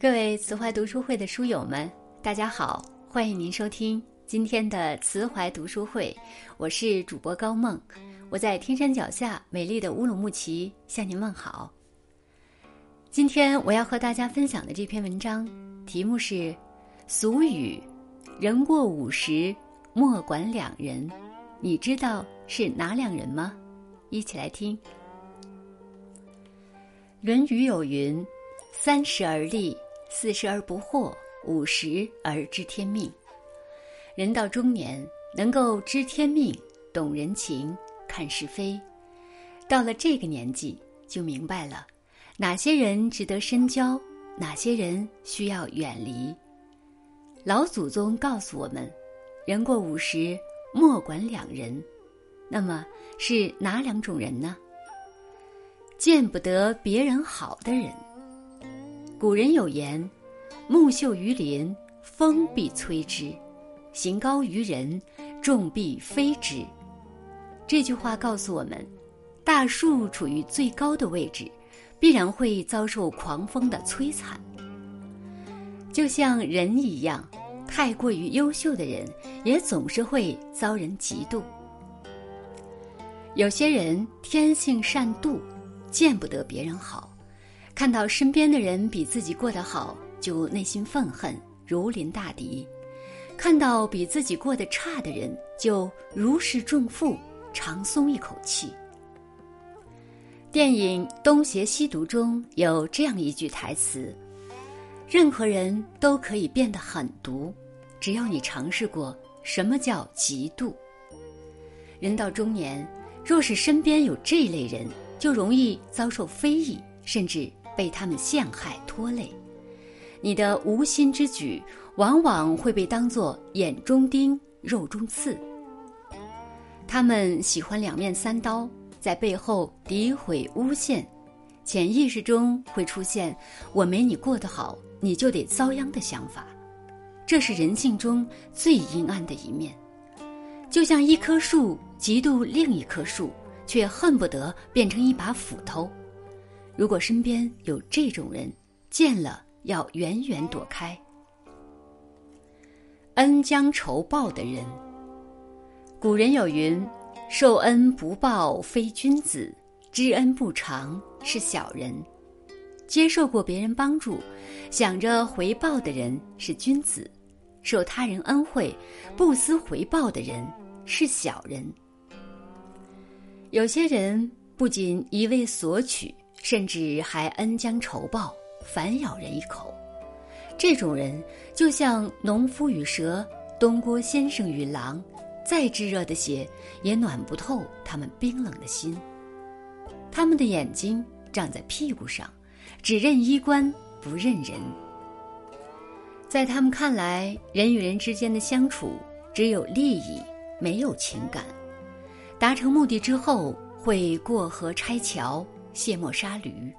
各位慈怀读书会的书友们，大家好，欢迎您收听今天的慈怀读书会，我是主播高梦，我在天山脚下美丽的乌鲁木齐向您问好。今天我要和大家分享的这篇文章题目是俗语：“人过五十莫管两人”，你知道是哪两人吗？一起来听。《论语》有云：“三十而立。”四十而不惑，五十而知天命。人到中年，能够知天命、懂人情、看是非，到了这个年纪，就明白了哪些人值得深交，哪些人需要远离。老祖宗告诉我们：人过五十，莫管两人。那么是哪两种人呢？见不得别人好的人。古人有言：“木秀于林，风必摧之；行高于人，众必非之。”这句话告诉我们，大树处于最高的位置，必然会遭受狂风的摧残。就像人一样，太过于优秀的人，也总是会遭人嫉妒。有些人天性善妒，见不得别人好。看到身边的人比自己过得好，就内心愤恨，如临大敌；看到比自己过得差的人，就如释重负，长松一口气。电影《东邪西毒》中有这样一句台词：“任何人都可以变得狠毒，只要你尝试过什么叫嫉妒。”人到中年，若是身边有这类人，就容易遭受非议，甚至。被他们陷害拖累，你的无心之举往往会被当作眼中钉、肉中刺。他们喜欢两面三刀，在背后诋毁诬陷，潜意识中会出现“我没你过得好，你就得遭殃”的想法。这是人性中最阴暗的一面，就像一棵树嫉妒另一棵树，却恨不得变成一把斧头。如果身边有这种人，见了要远远躲开。恩将仇报的人，古人有云：“受恩不报非君子，知恩不长是小人。”接受过别人帮助，想着回报的人是君子；受他人恩惠，不思回报的人是小人。有些人不仅一味索取。甚至还恩将仇报，反咬人一口。这种人就像农夫与蛇，东郭先生与狼，再炙热的血也暖不透他们冰冷的心。他们的眼睛长在屁股上，只认衣冠不认人。在他们看来，人与人之间的相处只有利益，没有情感。达成目的之后，会过河拆桥。卸磨杀驴。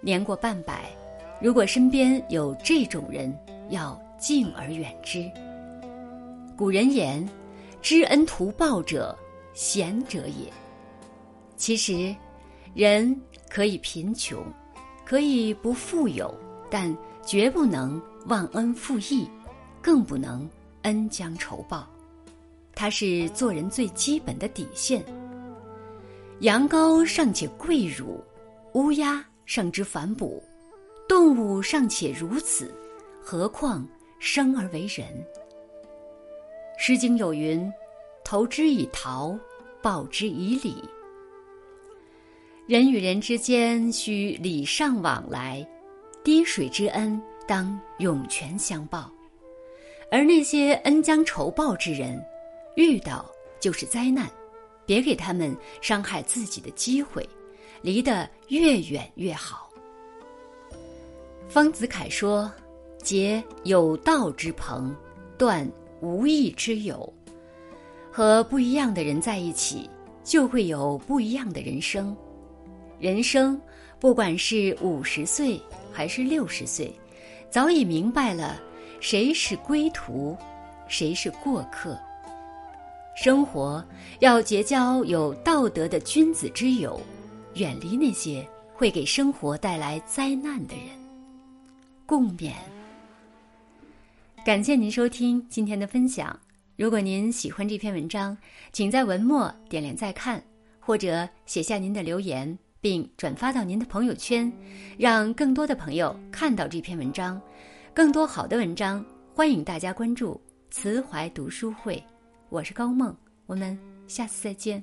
年过半百，如果身边有这种人，要敬而远之。古人言：“知恩图报者，贤者也。”其实，人可以贫穷，可以不富有，但绝不能忘恩负义，更不能恩将仇报。它是做人最基本的底线。羊羔尚且跪乳，乌鸦尚之反哺，动物尚且如此，何况生而为人？《诗经》有云：“投之以桃，报之以李。”人与人之间需礼尚往来，滴水之恩当涌泉相报。而那些恩将仇报之人，遇到就是灾难。别给他们伤害自己的机会，离得越远越好。方子恺说：“结有道之朋，断无义之友。”和不一样的人在一起，就会有不一样的人生。人生不管是五十岁还是六十岁，早已明白了谁是归途，谁是过客。生活要结交有道德的君子之友，远离那些会给生活带来灾难的人。共勉。感谢您收听今天的分享。如果您喜欢这篇文章，请在文末点亮再看，或者写下您的留言，并转发到您的朋友圈，让更多的朋友看到这篇文章。更多好的文章，欢迎大家关注慈怀读书会。我是高梦，我们下次再见。